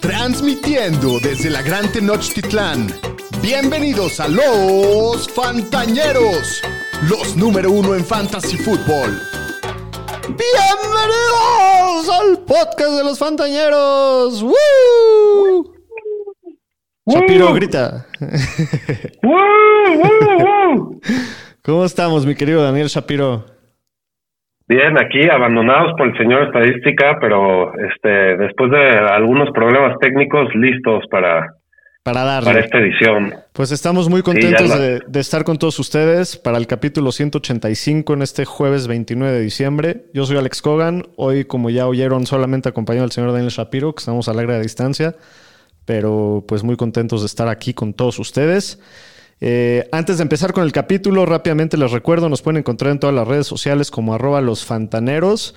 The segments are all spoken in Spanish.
Transmitiendo desde la Gran Tenochtitlán. Bienvenidos a los Fantañeros, los número uno en Fantasy Football. Bienvenidos al podcast de los Fantañeros. ¡Woo! Shapiro grita. ¿Cómo estamos, mi querido Daniel Shapiro? Bien, aquí abandonados por el señor estadística, pero este después de algunos problemas técnicos listos para para darle. Para esta edición. Pues estamos muy contentos de, de, estar con todos ustedes para el capítulo 185 en este jueves 29 de diciembre. Yo soy Alex Cogan. Hoy, como ya oyeron, solamente acompañado del señor Daniel Shapiro, que estamos a la de distancia, pero pues muy contentos de estar aquí con todos ustedes. Eh, antes de empezar con el capítulo, rápidamente les recuerdo, nos pueden encontrar en todas las redes sociales como arroba los fantaneros.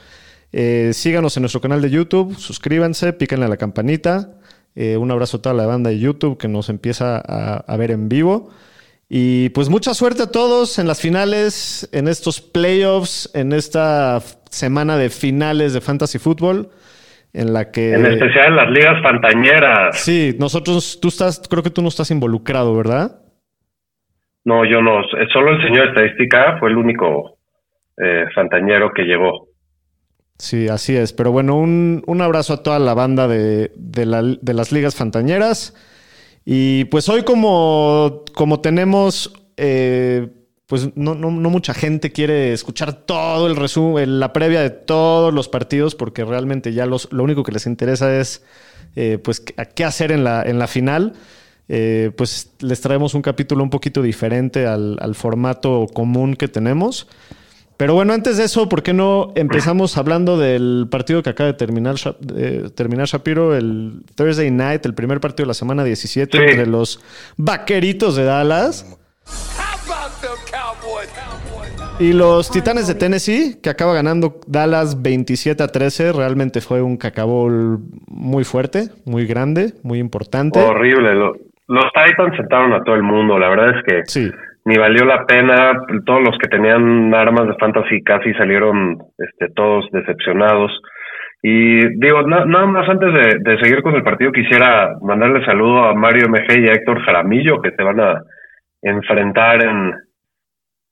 Eh, síganos en nuestro canal de YouTube, suscríbanse, píquenle a la campanita. Eh, un abrazo a toda la banda de YouTube que nos empieza a, ver en vivo. Y pues mucha suerte a todos en las finales, en estos playoffs, en esta semana de finales de Fantasy Football, en la que... En especial en las ligas fantañeras. Sí, nosotros, tú estás, creo que tú no estás involucrado, ¿verdad? No, yo no. Solo el señor estadística fue el único eh, fantañero que llegó. Sí, así es. Pero bueno, un, un abrazo a toda la banda de, de, la, de, las ligas fantañeras. Y pues hoy como, como tenemos, eh, pues no, no, no, mucha gente quiere escuchar todo el resumen, la previa de todos los partidos, porque realmente ya los, lo único que les interesa es eh, pues qué hacer en la, en la final. Eh, pues les traemos un capítulo un poquito diferente al, al formato común que tenemos. Pero bueno, antes de eso, ¿por qué no empezamos hablando del partido que acaba de terminar, eh, terminar Shapiro, el Thursday Night, el primer partido de la semana 17 de entre los Vaqueritos de Dallas y los Titanes de Tennessee, que acaba ganando Dallas 27 a 13. Realmente fue un cacabol muy fuerte, muy grande, muy importante. Horrible. Los Titans sentaron a todo el mundo. La verdad es que sí ni valió la pena. Todos los que tenían armas de fantasy casi salieron este, todos decepcionados. Y digo, nada más antes de, seguir con el partido, quisiera mandarle saludo a Mario MG y a Héctor Jaramillo, que se van a enfrentar en,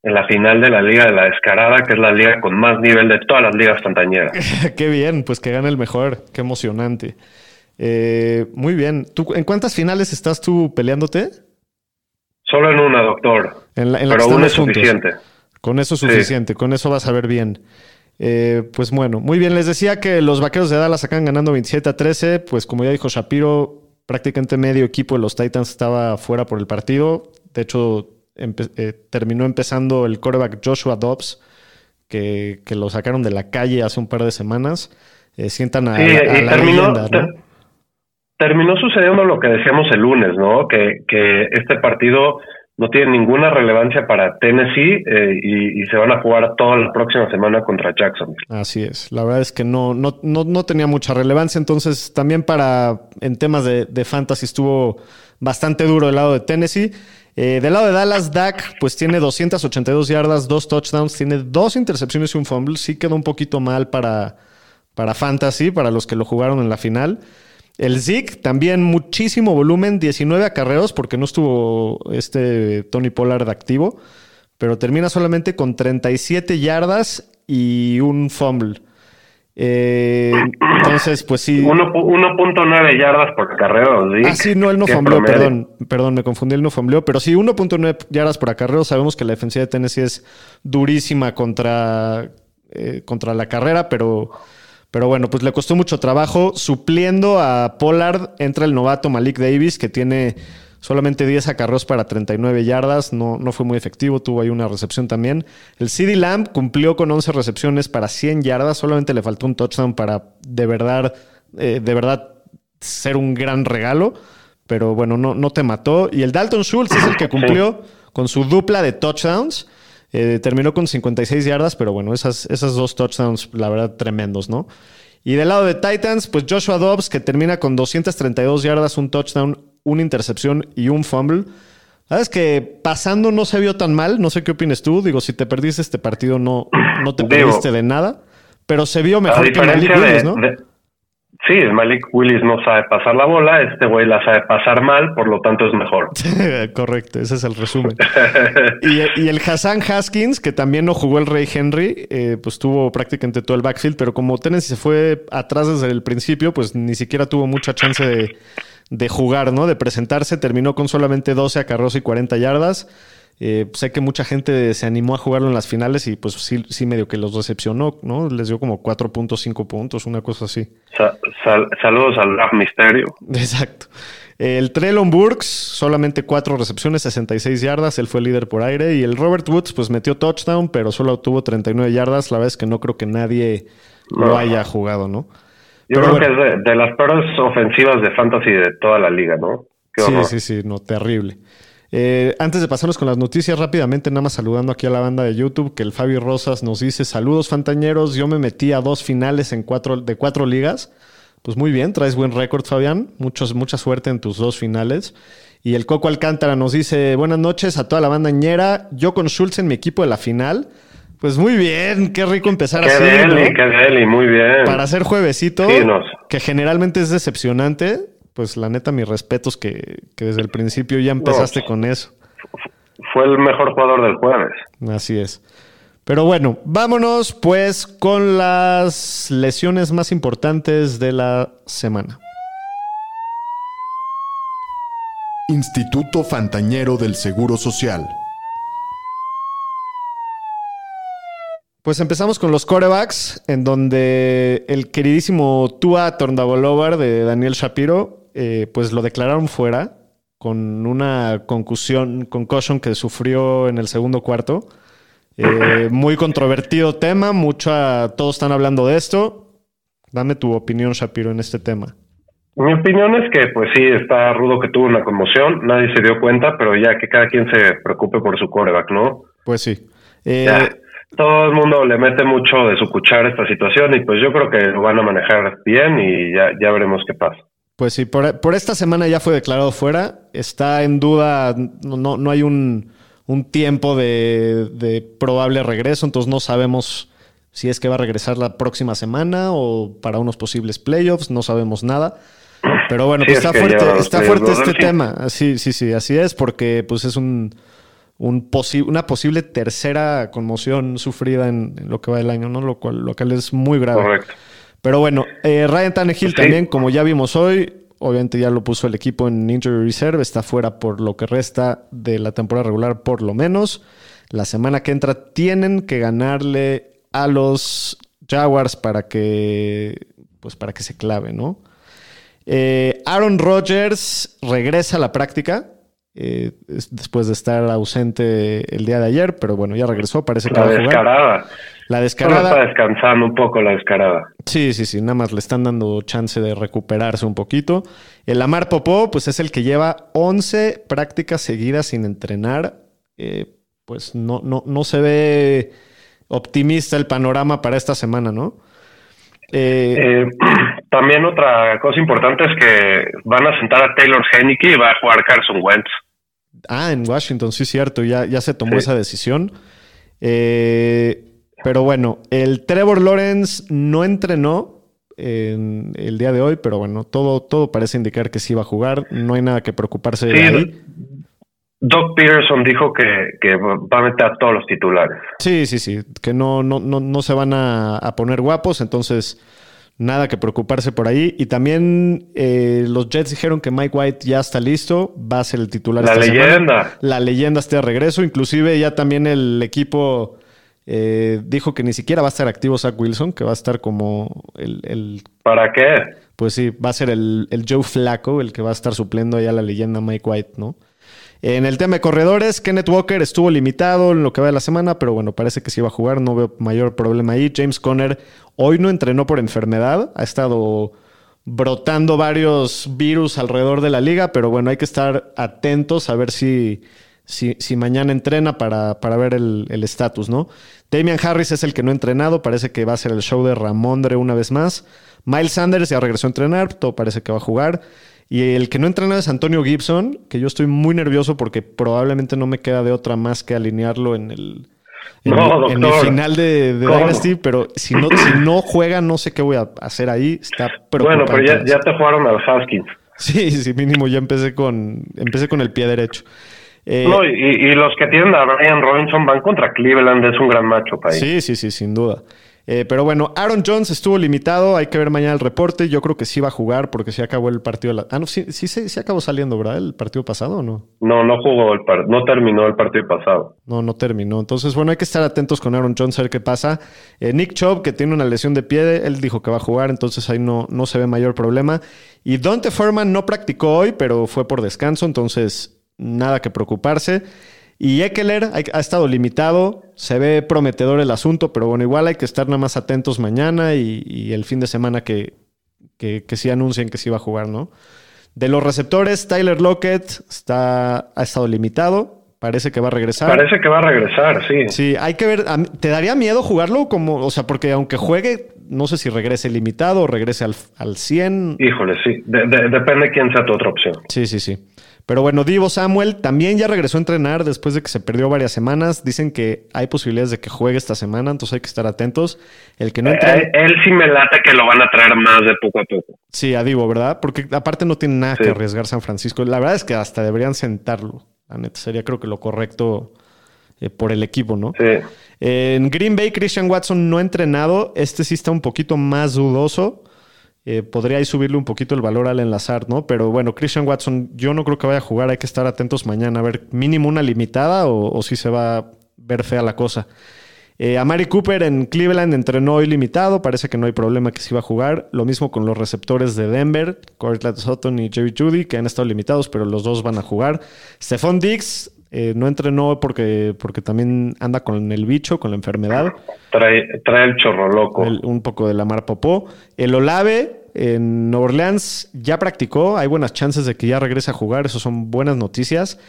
en la final de la Liga de la Descarada, que es la liga con más nivel de todas las ligas fantañeras. Qué bien, pues que gane el mejor, qué emocionante. Eh, muy bien. ¿Tú, ¿En cuántas finales estás tú peleándote? Solo en una, doctor. En la, Pero una es suficiente. Con eso es suficiente, con eso vas a ver bien. Eh, pues bueno, muy bien. Les decía que los vaqueros de Dallas acaban ganando 27 a 13. Pues como ya dijo Shapiro, prácticamente medio equipo de los Titans estaba fuera por el partido. De hecho, eh, terminó empezando el quarterback Joshua Dobbs, que, que, lo sacaron de la calle hace un par de semanas. Eh, sientan a, la leyenda, ¿no? Terminó sucediendo lo que decíamos el lunes, ¿no? Que, este partido no tiene ninguna relevancia para Tennessee eh, y, se van a jugar toda la próxima semana contra Jackson. Así es, la verdad es que no, no, no, no tenía mucha relevancia, entonces también para, en temas de, de fantasy estuvo bastante duro el lado de Tennessee. Eh, del lado de Dallas, Dak pues tiene 282 yardas, dos touchdowns, tiene dos intercepciones y un fumble, sí quedó un poquito mal para, para fantasy, para los que lo jugaron en la final. El Zig también muchísimo volumen, 19 acarreos porque no estuvo este Tony Pollard activo, pero termina solamente con 37 yardas y un fumble. Eh, entonces, pues sí. 1.9 yardas por acarreo. Ah, sí, no, él no fumbleó, perdón, perdón, me confundí, él no fumbleó, pero sí, 1.9 yardas por acarreo. Sabemos que la defensiva de Tennessee es durísima contra, eh, contra la carrera, pero pero bueno, pues le costó mucho trabajo. Supliendo a Pollard entra el novato Malik Davis, que tiene solamente 10 acarreos para 39 yardas. No, no fue muy efectivo, tuvo ahí una recepción también. El CD Lamb cumplió con 11 recepciones para 100 yardas. Solamente le faltó un touchdown para de verdad, eh, de verdad ser un gran regalo. Pero bueno, no, no te mató. Y el Dalton Schultz es el que cumplió con su dupla de touchdowns. Eh, terminó con 56 yardas, pero bueno, esas, esas dos touchdowns, la verdad, tremendos, ¿no? Y del lado de Titans, pues Joshua Dobbs, que termina con 232 yardas, un touchdown, una intercepción y un fumble. Sabes que pasando no se vio tan mal, no sé qué opinas tú. Digo, si te perdiste este partido, no, no te perdiste de nada, pero se vio mejor que Malik Willis, ¿no? Sí, Malik Willis no sabe pasar la bola, este güey la sabe pasar mal, por lo tanto es mejor. Correcto, ese es el resumen. y, el Hassan Haskins, que también no jugó el Rey Henry, eh, pues tuvo prácticamente todo el backfield, pero como Tennessee se fue atrás desde el principio, pues ni siquiera tuvo mucha chance de, de jugar, ¿no? De presentarse, terminó con solamente 12 acarreos y 40 yardas. Eh, sé que mucha gente se animó a jugarlo en las finales y pues sí, sí medio que los decepcionó, ¿no? Les dio como 4.5 puntos, una cosa así. saludos al Rap Misterio. Exacto. El Trelon Burks, solamente cuatro recepciones, 66 yardas, él fue líder por aire. Y el Robert Woods, pues metió touchdown, pero solo tuvo 39 yardas. La verdad es que no creo que nadie lo haya jugado, ¿no? Yo creo que es de, las peores ofensivas de fantasy de toda la liga, ¿no? sí, sí, sí, no, terrible. Eh, antes de pasarnos con las noticias, rápidamente, nada más saludando aquí a la banda de YouTube, que el Fabio Rosas nos dice: Saludos, fantañeros. Yo me metí a dos finales en cuatro, de cuatro ligas. Pues muy bien, traes buen récord, Fabián. Muchos, mucha suerte en tus dos finales. Y el Coco Alcántara nos dice: Buenas noches a toda la banda ñera. Yo con Schultz en mi equipo de la final. Pues muy bien, qué rico empezar qué así. Deli, Qué deli, muy bien. Para hacer juevesito, que generalmente es decepcionante, pues la neta, mis respetos que, que desde el principio ya empezaste con eso. Fue el mejor jugador del jueves. Así es. Pero bueno, vámonos pues con las lesiones más importantes de la semana. Instituto Fantañero del Seguro Social. Pues empezamos con los corebacks, en donde el queridísimo Tua Tordavolover de Daniel Shapiro, eh, pues lo declararon fuera con una concusión, concussion que sufrió en el segundo cuarto. Eh, muy controvertido tema, mucha, todos están hablando de esto. Dame tu opinión, Shapiro, en este tema. Mi opinión es que, pues sí, está rudo que tuvo una conmoción, nadie se dio cuenta, pero ya que cada quien se preocupe por su coreback, ¿no? Pues sí. Eh, todo el mundo le mete mucho de su cuchara a esta situación y pues yo creo que lo van a manejar bien y ya, ya veremos qué pasa. Pues sí, por, esta semana ya fue declarado fuera. Está en duda, no, no hay un, tiempo de, probable regreso, entonces no sabemos si es que va a regresar la próxima semana o para unos posibles playoffs, no sabemos nada. Pero bueno, pues está fuerte, está fuerte este tema. Sí, sí, sí, así es, porque pues es un un una posible tercera conmoción sufrida en, lo que va del año, ¿no? Lo cual, lo cual es muy grave. Correcto. Pero bueno, eh, Ryan Tannehill también, como ya vimos hoy, obviamente ya lo puso el equipo en Injury Reserve, está fuera por lo que resta de la temporada regular por lo menos. La semana que entra tienen que ganarle a los Jaguars para que, pues para que se clave, ¿no? Eh, Aaron Rodgers regresa a la práctica. Eh, después de estar ausente el día de ayer, pero bueno, ya regresó, parece que la descarada. La descarada. está descansando un poco la descarada. Sí, sí, sí, nada más le están dando chance de recuperarse un poquito. El Amar Popó, pues es el que lleva 11 prácticas seguidas sin entrenar. Eh, pues no, no, no se ve optimista el panorama para esta semana, ¿no? Eh, también otra cosa importante es que van a sentar a Taylor Henneke y va a jugar Carson Wentz. Ah, en Washington, sí, cierto, ya, ya se tomó esa decisión. Eh, pero bueno, el Trevor Lawrence no entrenó en el día de hoy, pero bueno, todo, todo parece indicar que sí va a jugar. No hay nada que preocuparse de ahí. Doc Peterson dijo que, va a meter a todos los titulares. Sí, sí, sí, que no, no, no, no se van a, a poner guapos, entonces nada que preocuparse por ahí. Y también eh, los Jets dijeron que Mike White ya está listo, va a ser el titular. La leyenda. La leyenda está de regreso. Inclusive ya también el equipo eh, dijo que ni siquiera va a estar activo Zach Wilson, que va a estar como el... ¿Para qué? Pues sí, va a ser el, el Joe Flaco el que va a estar supliendo allá la leyenda Mike White, ¿no? En el tema de corredores, Kenneth Walker estuvo limitado en lo que va de la semana, pero bueno, parece que sí va a jugar, no veo mayor problema ahí. James Conner hoy no entrenó por enfermedad, ha estado brotando varios virus alrededor de la liga, pero bueno, hay que estar atentos a ver si, si, mañana entrena para, para ver el estatus, ¿no? Damian Harris es el que no ha entrenado, parece que va a ser el show de Ramondre una vez más. Miles Sanders ya regresó a entrenar, todo parece que va a jugar. Y el que no entrena es Antonio Gibson, que yo estoy muy nervioso porque probablemente no me queda de otra más que alinearlo en el, en, no, en mi final de, de Dynasty, pero si no, si no juega, no sé qué voy a hacer ahí. Está Bueno, pero ya, ya te jugaron al Haskins. Sí, sí, mínimo ya empecé con, empecé con el pie derecho. Eh, no, y, los que tienen a Brian Robinson van contra Cleveland, es un gran macho para Sí, sí, sí, sin duda. Eh, pero bueno, Aaron Jones estuvo limitado, hay que ver mañana el reporte. Yo creo que sí va a jugar porque sí acabó el partido. La... Ah, no, sí, sí, sí, acabó saliendo, ¿verdad? El partido pasado o no? No, no jugó el partido, no terminó el partido pasado. No, no terminó. Entonces, bueno, hay que estar atentos con Aaron Jones a ver qué pasa. Eh, Nick Chubb, que tiene una lesión de pie, él dijo que va a jugar, entonces ahí no, no se ve mayor problema. Y Dante Foreman no practicó hoy, pero fue por descanso, entonces nada que preocuparse. Y Eckler ha, estado limitado, se ve prometedor el asunto, pero bueno, igual hay que estar nada más atentos mañana y, el fin de semana que, que, sí anuncien que sí va a jugar, ¿no? De los receptores, Tyler Lockett está, ha estado limitado, parece que va a regresar. Parece que va a regresar, sí. Sí, hay que ver, ¿te daría miedo jugarlo como, o sea, porque aunque juegue, no sé si regrese limitado o regrese al, al 100? Híjole, sí, depende de quién sea tu otra opción. Sí, sí, sí. Pero bueno, Divo Samuel también ya regresó a entrenar después de que se perdió varias semanas. Dicen que hay posibilidades de que juegue esta semana, entonces hay que estar atentos. El que no entra... Eh, él, sí me late que lo van a traer más de poco a poco. Sí, a Divo, ¿verdad? Porque aparte no tiene nada que arriesgar San Francisco. La verdad es que hasta deberían sentarlo. La neta, sería creo que lo correcto eh, por el equipo, ¿no? Sí. en Green Bay, Christian Watson no ha entrenado. Este sí está un poquito más dudoso. Eh, podría subirle un poquito el valor al enlazar, ¿no? Pero bueno, Christian Watson, yo no creo que vaya a jugar, hay que estar atentos mañana a ver mínimo una limitada o, si se va a ver fea la cosa. Eh, a Mari Cooper en Cleveland entrenó ilimitado, parece que no hay problema que se iba a jugar. Lo mismo con los receptores de Denver, Cortland Sutton y Jerry Judy, que han estado limitados, pero los dos van a jugar. Stephon Diggs eh, no entrenó porque, porque también anda con el bicho, con la enfermedad. Trae, trae el chorro loco. un poco de la mar popó. El Olave en Nueva Orleans ya practicó. Hay buenas chances de que ya regrese a jugar. Eso son buenas noticias.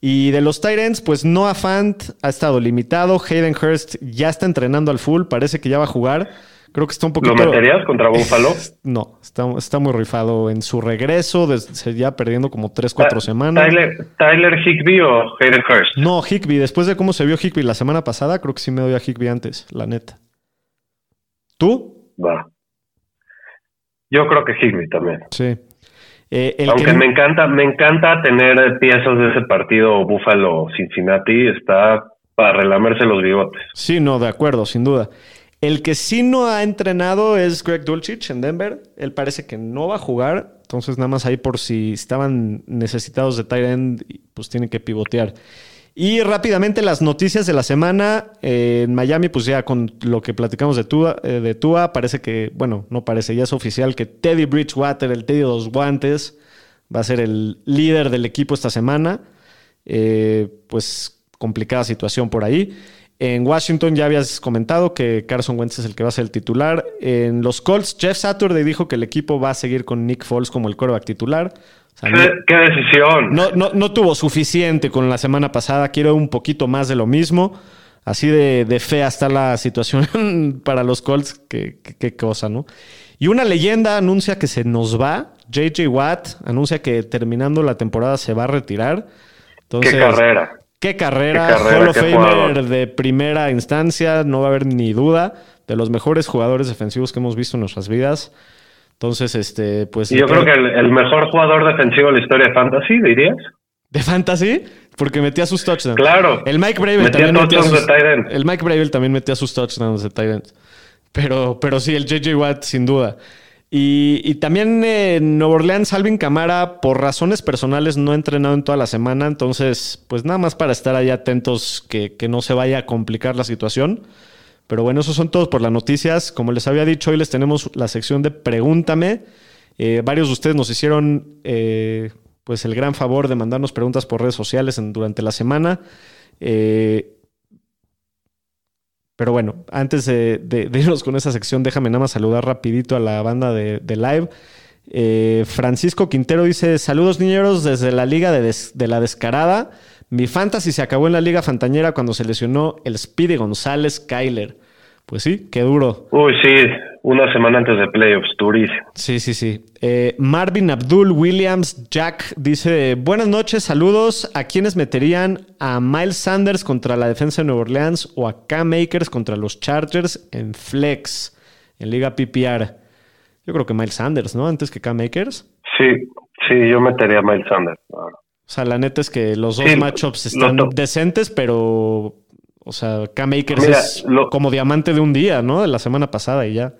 Y de los Titans, pues Noah Fant ha estado limitado. Hayden Hurst ya está entrenando al full. Parece que ya va a jugar. Creo que está un poquito. ¿Lo meterías contra Buffalo? no, está, está, muy rifado en su regreso, desde, ya perdiendo como 3, 4 semanas. Tyler, ¿Tyler Higby o Hayden Hurst? No, Higby. Después de cómo se vio Higby la semana pasada, creo que sí me doy a Higby antes, la neta. ¿Tú? Va. Yo creo que Higby también. Sí. Eh, Aunque me encanta, me encanta tener piezas de ese partido Buffalo Cincinnati, está para relamerse los bigotes. Sí, no, de acuerdo, sin duda. El que sí no ha entrenado es Greg Dulcich en Denver. Él parece que no va a jugar. Entonces, nada más ahí por si estaban necesitados de tight end, pues tienen que pivotear. Y rápidamente las noticias de la semana. Eh, en Miami, pues ya con lo que platicamos de Tua, eh, de Tua, parece que, bueno, no parece, ya es oficial que Teddy Bridgewater, el Teddy de los guantes, va a ser el líder del equipo esta semana. Eh, pues complicada situación por ahí. En Washington ya habías comentado que Carson Wentz es el que va a ser el titular. En los Colts, Jeff Saturday dijo que el equipo va a seguir con Nick Foles como el coreback titular. ¿Qué, decisión? No, no, no, tuvo suficiente con la semana pasada. Quiero un poquito más de lo mismo. Así de, de fea está la situación para los Colts. Qué, qué, cosa, ¿no? Y una leyenda anuncia que se nos va. JJ Watt anuncia que terminando la temporada se va a retirar. Entonces, ¿Qué carrera? Qué carrera, Hall of Famer de primera instancia, no va a haber ni duda, de los mejores jugadores defensivos que hemos visto en nuestras vidas. Entonces, este, pues. Y yo creo que el, mejor jugador defensivo de la historia de Fantasy, dirías. ¿De Fantasy? Porque metía sus touchdowns. Claro. El Mike Bravel también metía sus, El Mike Bravel también metía sus touchdowns de tight Pero, pero sí, el JJ Watt, sin duda. Y, también en Nueva Orleans, Alvin Camara, por razones personales, no ha entrenado en toda la semana. Entonces, pues nada más para estar ahí atentos que, no se vaya a complicar la situación. Pero bueno, esos son todos por las noticias. Como les había dicho, hoy les tenemos la sección de Pregúntame. Eh, varios de ustedes nos hicieron eh, pues el gran favor de mandarnos preguntas por redes sociales durante la semana. Eh, pero bueno, antes de, irnos con esa sección, déjame nada más saludar rapidito a la banda de, live. Eh, Francisco Quintero dice, saludos niñeros desde la liga de, la descarada. Mi fantasy se acabó en la liga fantañera cuando se lesionó el Speedy González Kyler. Pues sí, qué duro. Uy, sí, una semana antes de playoffs, durísimo. Sí, sí, sí. Eh, Marvin Abdul Williams Jack dice: Buenas noches, saludos. ¿A quiénes meterían a Miles Sanders contra la defensa de Nueva Orleans o a Cam Makers contra los Chargers en Flex, en Liga PPR? Yo creo que Miles Sanders, ¿no? Antes que Cam Makers. Sí, sí, yo metería a Miles Sanders. O sea, la neta es que los dos matchups están decentes, pero o sea, Cam Akers es como diamante de un día, ¿no? De la semana pasada y ya.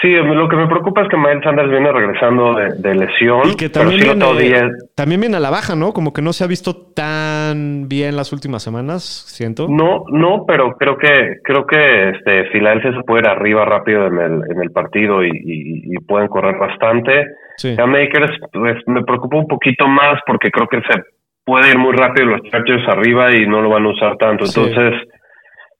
Sí, lo que me preocupa es que Miles Sanders viene regresando de, lesión. Y que también viene, también viene a la baja, ¿no? Como que no se ha visto tan bien las últimas semanas, siento. No, no, pero creo que creo que este Filadelfia se puede ir arriba rápido en el, en el partido y, pueden correr bastante. Sí. Cam Akers pues, me preocupa un poquito más porque creo que se puede ir muy rápido los Chargers arriba y no lo van a usar tanto. Entonces,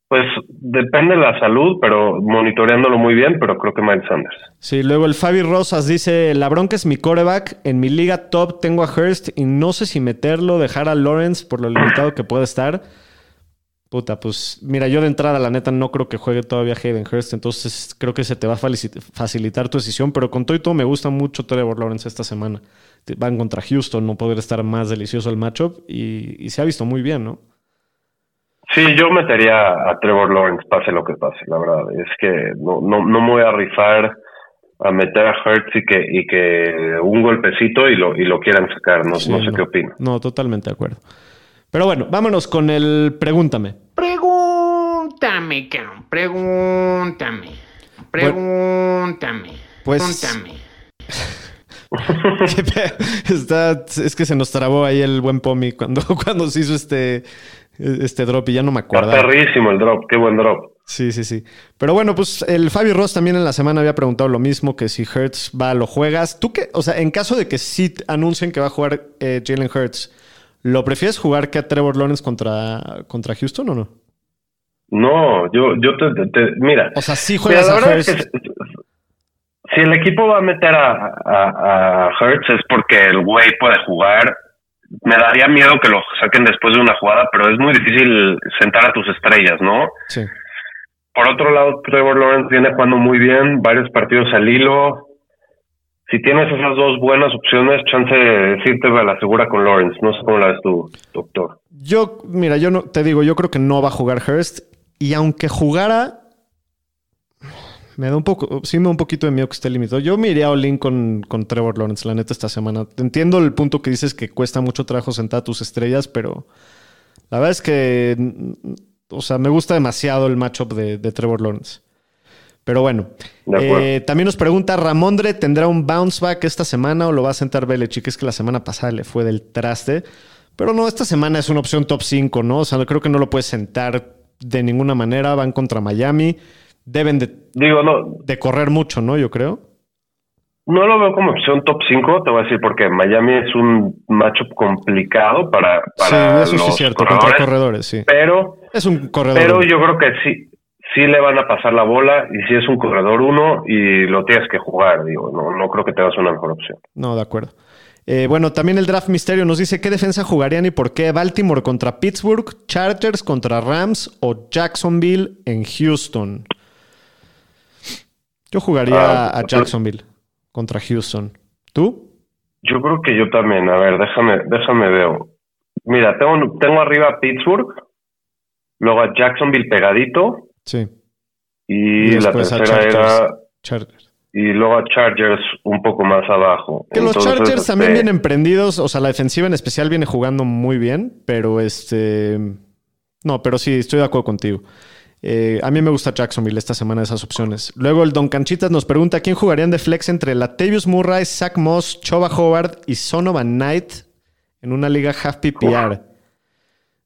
pues depende de la salud, pero monitoreándolo muy bien, pero creo que Miles Sanders. Sí, luego el Fabi Rosas dice, la bronca es mi coreback, en mi liga top tengo a Hurst y no sé si meterlo, dejar a Lawrence por lo limitado que puede estar. Puta, pues mira, yo de entrada, la neta, no creo que juegue todavía Hayden Hurst, entonces creo que se te va a facilitar tu decisión, pero con todo y todo me gusta mucho Trevor Lawrence esta semana. Van contra Houston, no poder estar más delicioso el matchup y, se ha visto muy bien, ¿no? Sí, yo metería a Trevor Lawrence, pase lo que pase, la verdad. Es que no, no, no me voy a rifar a meter a Hurts y que, y que un golpecito y lo, y lo quieran sacar. No, no sé qué opino. No, totalmente de acuerdo. Pero bueno, vámonos con el pregúntame. Pregúntame, cabrón. Pregúntame. Pregúntame. pues. Pregúntame. Está, es que se nos trabó ahí el buen Pomi cuando, cuando se hizo este, este drop y ya no me acuerdo. Está perrísimo el drop, qué buen drop. Sí, sí, sí. Pero bueno, pues el Fabio Ross también en la semana había preguntado lo mismo, que si Hertz va, lo juegas. ¿Tú qué? O sea, en caso de que sí anuncien que va a jugar eh, Jalen Hurts, ¿Lo prefieres jugar que a Trevor Lawrence contra, contra Houston o no? No, yo, yo te, mira. O sea, sí juegas a si el equipo va a meter a, a, Hertz es porque el güey puede jugar. Me daría miedo que lo saquen después de una jugada, pero es muy difícil sentar a tus estrellas, ¿no? Sí. Por otro lado, Trevor Lawrence viene jugando muy bien, varios partidos al hilo, si tienes esas dos buenas opciones, chance de decirte a la segura con Lawrence. No sé cómo la ves tú, doctor. Yo, mira, yo no te digo, yo creo que no va a jugar Hurst. Y aunque jugara, me da un poco, sí me da un poquito de miedo que esté limitado. Yo me iría a Olin con, con Trevor Lawrence, la neta, esta semana. Entiendo el punto que dices que cuesta mucho trabajo sentar a tus estrellas, pero la verdad es que, o sea, me gusta demasiado el matchup de, de Trevor Lawrence. Pero bueno, eh, también nos pregunta, ¿Ramondre tendrá un bounce back esta semana o lo va a sentar Belichick? Es que la semana pasada le fue del traste. Pero no, esta semana es una opción top 5, ¿no? O sea, creo que no lo puedes sentar de ninguna manera. Van contra Miami. Deben de, Digo, no, de correr mucho, ¿no? Yo creo. No lo veo como opción top 5, te voy a decir, porque Miami es un matchup complicado para, para sí, eso sí es cierto, contra corredores, sí. Pero, es un corredor. Pero yo creo que sí, sí le van a pasar la bola y si es un corredor uno y lo tienes que jugar, digo, no, no creo que tengas una mejor opción. No, de acuerdo. Eh, bueno, también el draft misterio nos dice qué defensa jugarían y por qué Baltimore contra Pittsburgh, Chargers contra Rams o Jacksonville en Houston. Yo jugaría ah, a Jacksonville contra Houston. ¿Tú? Yo creo que yo también. A ver, déjame, déjame ver. Mira, tengo, tengo arriba a Pittsburgh, luego a Jacksonville pegadito, Sí. Y, la tercera era. Chargers. Y luego a Chargers un poco más abajo. Que los Chargers también este vienen prendidos. O sea, la defensiva en especial viene jugando muy bien. Pero este. No, pero sí, estoy de acuerdo contigo. Eh, a mí me gusta Jacksonville esta semana esas opciones. Luego el Don Canchitas nos pregunta quién jugarían de flex entre Latavius Murray, Zach Moss, Choba Howard y Sonovan Knight en una liga half PPR.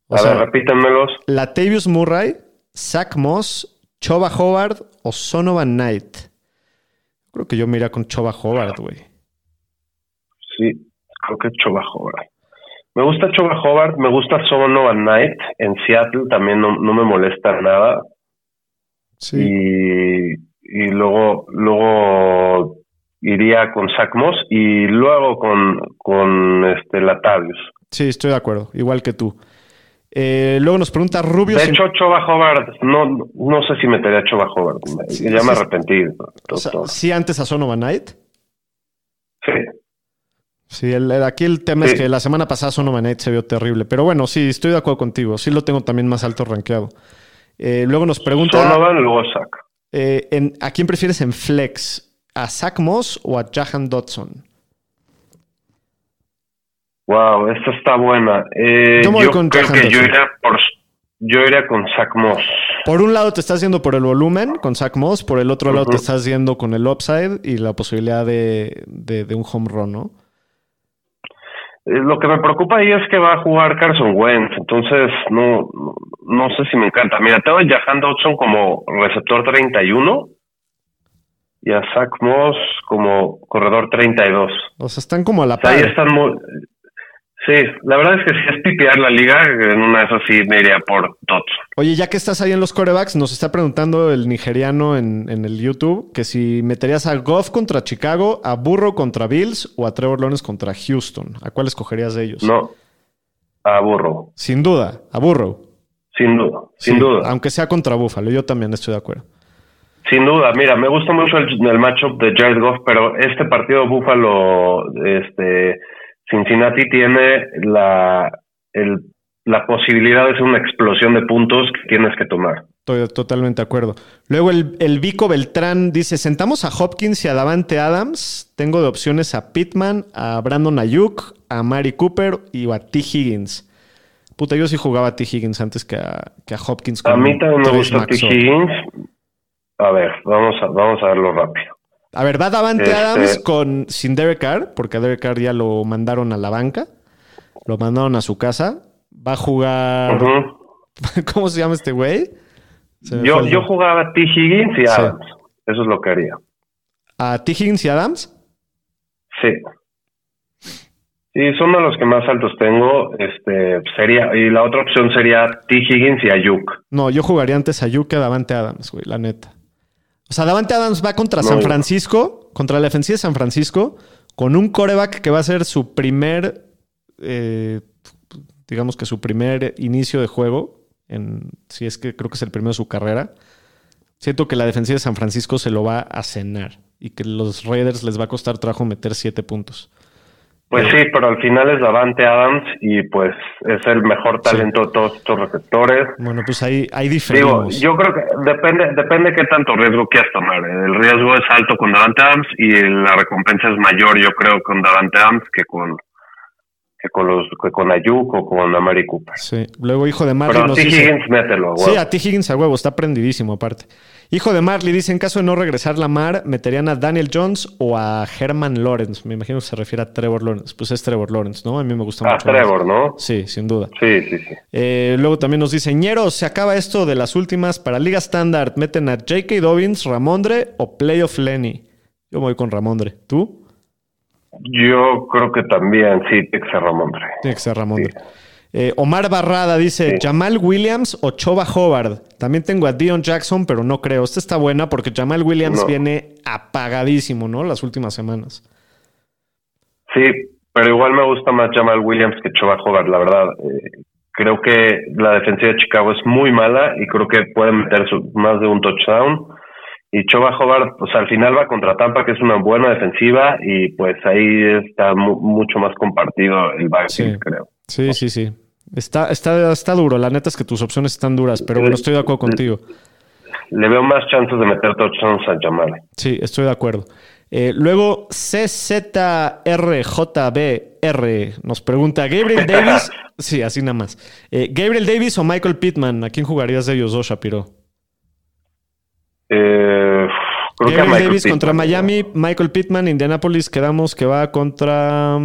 O a sea, ver, repítanmelos. Latavius Murray, Zach Moss, Choba Howard o Sonovan Knight. Creo que yo me iría con Choba Howard, güey. Sí, creo que Choba Howard. Me gusta Choba Howard, me gusta Sonovan Knight en Seattle, también no, me molesta nada. Sí. Y, y luego, luego iría con Zach Moss y luego con, con este Latavius. Sí, estoy de acuerdo, igual que tú. Eh, luego nos pregunta Rubio. De hecho, Choba Hobart, no, no sé si metería a Choba Hobart. ya me arrepentí. ¿Sí antes a Sonova Knight? Sí. Sí, el, aquí el tema es que la semana pasada Sonova Knight se vio terrible. Pero bueno, sí, estoy de acuerdo contigo. Sí lo tengo también más alto rankeado. Eh, luego nos pregunta... Sonovan, luego Zach. Eh, en, ¿A quién prefieres en flex? ¿A Zach Moss o a Jahan Dodson? Wow, esta está buena. Eh, yo, creo que yo iría, por, yo iría con Zach Moss. Por un lado te estás yendo por el volumen con Zach Moss, por el otro lado te estás yendo con el upside y la posibilidad de, de, un home run, ¿no? Eh, lo que me preocupa ahí es que va a jugar Carson Wentz, entonces no, no, sé si me encanta. Mira, tengo a Jahan Dodson como receptor 31 y a Zach Moss como corredor 32. O sea, están como a la par. ahí están muy, Sí, la verdad es que si es pipear la liga, en una de esas sí me iría por Tots. Oye, ya que estás ahí en los corebacks, nos está preguntando el nigeriano en, el YouTube que si meterías a Goff contra Chicago, a Burrow contra Bills o a Trevor Lawrence contra Houston. ¿A cuál escogerías de ellos? No, a Burrow. Sin duda, a Burrow. Sin duda, sin duda. Aunque sea contra Buffalo, yo también estoy de acuerdo. Sin duda, mira, me gusta mucho el, el matchup de Jared Goff, pero este partido Buffalo, este Cincinnati tiene la, la posibilidad de ser una explosión de puntos que tienes que tomar. Estoy totalmente de acuerdo. Luego el, el Vico Beltrán dice, sentamos a Hopkins y a Davante Adams. Tengo de opciones a Pittman, a Brandon Ayuk, a Mari Cooper y a T. Higgins. Puta, yo sí jugaba a T. Higgins antes que a, que a Hopkins. A mí también me gusta T. Higgins. A ver, vamos a, vamos a verlo rápido. A ver, va Davante este Adams con, sin Derek Carr, porque a Derek Carr ya lo mandaron a la banca. Lo mandaron a su casa. Va a jugar. ¿Cómo se llama este güey? Yo, yo jugaba a T. Higgins y Adams. Eso es lo que haría. ¿A T. Higgins y Adams? Sí. Sí, son de los que más altos tengo. Este sería, y la otra opción sería T. Higgins y Ayuk. No, yo jugaría antes a Ayuk que a Davante Adams, güey, la neta. O sea, Davante Adams va contra San Francisco, contra la defensiva de San Francisco, con un coreback que va a ser su primer, eh, digamos que su primer inicio de juego, en, si es que creo que es el primero de su carrera. Siento que la defensiva de San Francisco se lo va a cenar y que los Raiders les va a costar trabajo meter siete puntos. Pues sí, pero al final es Davante Adams y pues es el mejor talento de todos estos receptores. Bueno, pues ahí, hay diferimos. yo creo que depende depende qué tanto riesgo quieras tomar. El riesgo es alto con Davante Adams y la recompensa es mayor, yo creo, con Davante Adams que con que con los que con Ayuk o con Amari Cooper. Sí, luego hijo de Marley Pero a T. Higgins mételo, Sí, a T. Higgins a huevo, está prendidísimo aparte. Hijo de Marley dice, en caso de no regresar Lamar, ¿meterían a Daniel Jones o a Herman Lawrence? Me imagino que se refiere a Trevor Lawrence. Pues es Trevor Lawrence, ¿no? A mí me gusta ah, mucho. Trevor, ¿no? Sí, sin duda. Sí, sí, sí. Eh, luego también nos dice, Ñero, se acaba esto de las últimas. Para Liga Standard, ¿meten a J.K. Dobbins, Ramondre o Playoff Lenny? Yo voy con Ramondre. ¿Tú? Yo creo que también, sí, tiene que ser Ramondre. Tiene que ser Ramondre. Eh, Omar Barrada dice, Jamal Williams o Choba Hobart. También tengo a Dion Jackson, pero no creo. Esta está buena porque Jamal Williams viene apagadísimo, ¿no? Las últimas semanas. Sí, pero igual me gusta más Jamal Williams que Choba Hobart, la verdad. Eh, creo que la defensiva de Chicago es muy mala y creo que pueden meter más de un touchdown. Y Choba Hobart, pues al final va contra Tampa, que es una buena defensiva, y pues ahí está mucho más compartido el backfield, creo. Sí, sí, sí. Está, está, está duro. La neta es que tus opciones están duras, pero bueno, estoy de acuerdo contigo. Le veo más chances de meter touchdowns a Jamal. Sí, estoy de acuerdo. Eh, luego, CZRJBR nos pregunta: ¿Gabriel Davis? sí, así nada más. Eh, ¿Gabriel Davis o Michael Pittman? ¿A quién jugarías de ellos dos, Shapiro? Eh, Gabriel Davis contra Miami, Michael Pittman, Indianapolis, quedamos que va contra.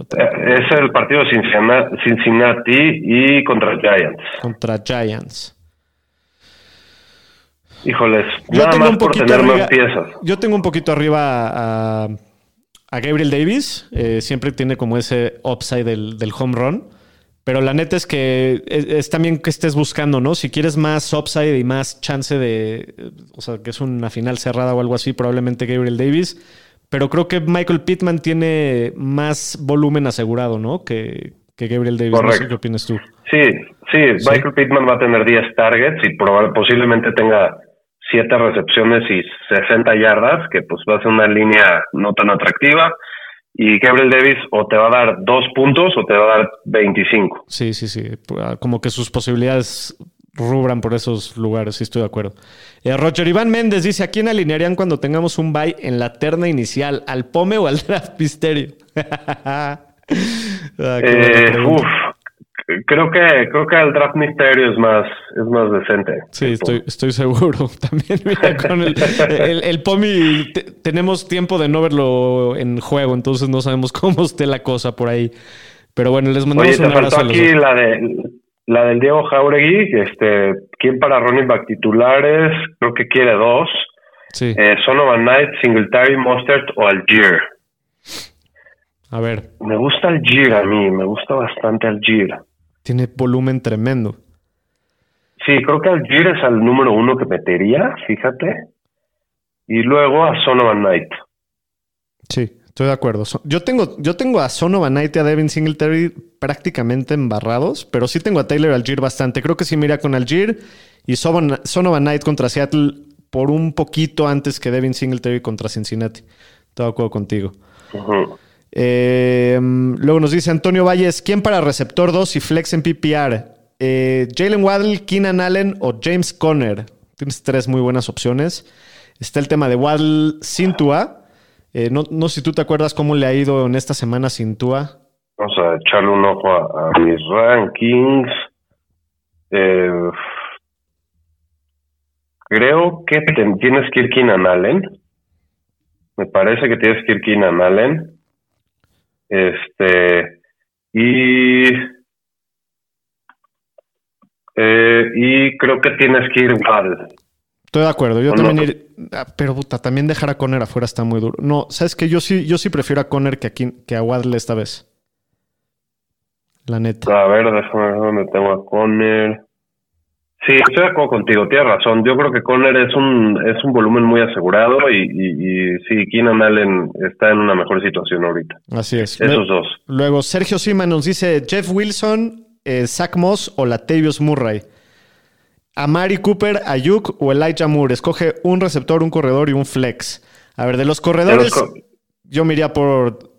Eh, es el partido Cincinnati y contra Giants. Contra Giants. Híjoles, yo tengo un poquito arriba, piezas. Yo tengo un poquito arriba a, a Gabriel Davis. Eh, siempre tiene como ese upside del, del, home run. Pero la neta es que es, es, también que estés buscando, ¿no? Si quieres más upside y más chance de. O sea, que es una final cerrada o algo así, probablemente Gabriel Davis. Pero creo que Michael Pittman tiene más volumen asegurado, ¿no? Que, que Gabriel Davis. No sé qué opinas tú. Sí, sí, Michael Pittman va a tener 10 targets y posiblemente tenga 7 recepciones y 60 yardas, que pues va a ser una línea no tan atractiva. Y Gabriel Davis o te va a dar dos puntos o te va a dar 25. Sí, sí, sí. Como que sus posibilidades rubran por esos lugares, sí estoy de acuerdo. Eh, Roger Iván Méndez dice, ¿a quién alinearían cuando tengamos un bye en la terna inicial? ¿Al Pome o al Draft Misterio? Ah, eh, creo que creo que el Draft Misterio es más es más decente. Sí, estoy, estoy seguro. También mira, con el, el, Pomi tenemos tiempo de no verlo en juego, entonces no sabemos cómo esté la cosa por ahí. Pero bueno, les mandamos un abrazo. aquí la de la del Diego Jauregui, este, ¿quién para running back titulares? Creo que quiere dos. Sí. Eh, Sonovan Knight, Singletary, Mustard o Algier. A ver. Me gusta Algier a mí, me gusta bastante Algier. Tiene volumen tremendo. Sí, creo que Algier es el número uno que metería, fíjate. Y luego a Sonovan Knight. Sí. Estoy de acuerdo. Yo tengo, yo tengo a Sonovan Knight y a Devin Singletary prácticamente embarrados, pero sí tengo a Taylor Algier bastante. Creo que sí mira con Algier y Sonovan Knight contra Seattle por un poquito antes que Devin Singletary contra Cincinnati. Estoy de acuerdo contigo. Em, luego nos dice Antonio Valles, ¿quién para receptor 2 y flex en PPR? Eh, Jalen Waddle, Keenan Allen o James Conner. Tienes tres muy buenas opciones. Está el tema de Waddle sin eh, no, no sé si tú te acuerdas cómo le ha ido en esta semana sin Tua. Vamos a echarle un ojo a, mis rankings. Eh, creo que tienes que ir Keenan Allen. Me parece que tienes que ir Keenan Allen. Este. Y. Eh, y creo que tienes que ir Waddle. Estoy de acuerdo. Yo también ir, ah, pero puta, también dejar a Conner afuera está muy duro. No, sabes que yo sí, yo sí prefiero a Conner que a, que a Waddle esta vez. La neta. A ver, déjame ver dónde tengo a Conner. Sí, estoy de acuerdo contigo, tienes razón. Yo creo que Conner es un, es un volumen muy asegurado y, y, sí, Keenan Allen está en una mejor situación ahorita. Así es. Esos dos. Luego, Sergio Sima nos dice Jeff Wilson, eh, Zach Moss o Latavius Murray. A Mari Cooper, Ayuk o Elijah Moore. Escoge un receptor, un corredor y un flex. A ver, de los corredores, yo me iría por.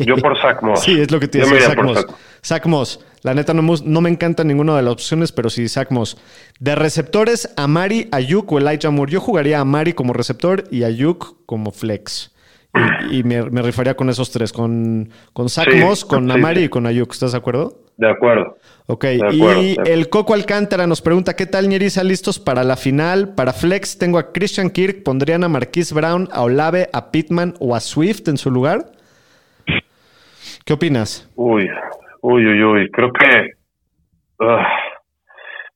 Yo por Zach Moss. Sí, es lo que te decía, Zach Moss. Zach Moss. La neta no, no, me encanta ninguna de las opciones, pero sí, Zach Moss. De receptores, Amari, Ayuk o Elijah Moore. Yo jugaría a Amari como receptor y Ayuk como flex. Y, me, rifaría con esos tres, con, con Zach Moss, con Amari y con Ayuk. ¿Estás de acuerdo? De acuerdo. Ok, y el Coco Alcántara nos pregunta, ¿qué tal Ñeriza listos para la final? Para Flex tengo a Christian Kirk, ¿pondrían a Marquise Brown, a Olave, a Pittman o a Swift en su lugar? ¿Qué opinas? Uy, uy, uy, uy, creo que... Ah,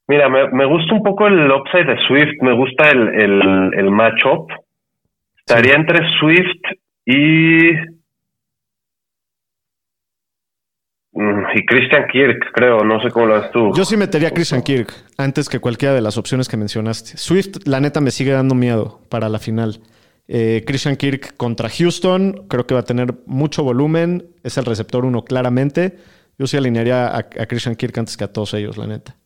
mira, me, gusta un poco el upside de Swift, me gusta el, el, el matchup. Estaría entre Swift y y Christian Kirk, creo, no sé cómo lo ves tú. Yo sí metería a Christian Kirk antes que cualquiera de las opciones que mencionaste. Swift, la neta, me sigue dando miedo para la final. Eh, Christian Kirk contra Houston, creo que va a tener mucho volumen, es el receptor uno claramente. Yo sí alinearía a, Christian Kirk antes que a todos ellos, la neta.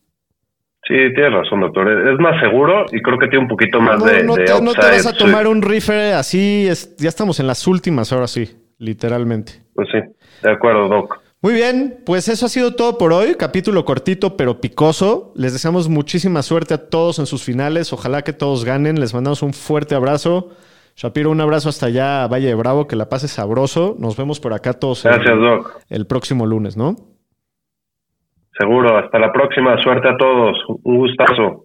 Sí, tienes razón, doctor. Es más seguro y creo que tiene un poquito más de, no te, no te vas a tomar un rifle así, ya estamos en las últimas, ahora sí, literalmente. Pues sí, de acuerdo, Doc. Muy bien, pues eso ha sido todo por hoy. Capítulo cortito pero picoso. Les deseamos muchísima suerte a todos en sus finales. Ojalá que todos ganen. Les mandamos un fuerte abrazo. Shapiro, un abrazo hasta allá a Valle de Bravo. Que la pase sabroso. Nos vemos por acá todos Gracias, el, Doc. el próximo lunes, ¿no? Seguro. Hasta la próxima. Suerte a todos. Un gustazo.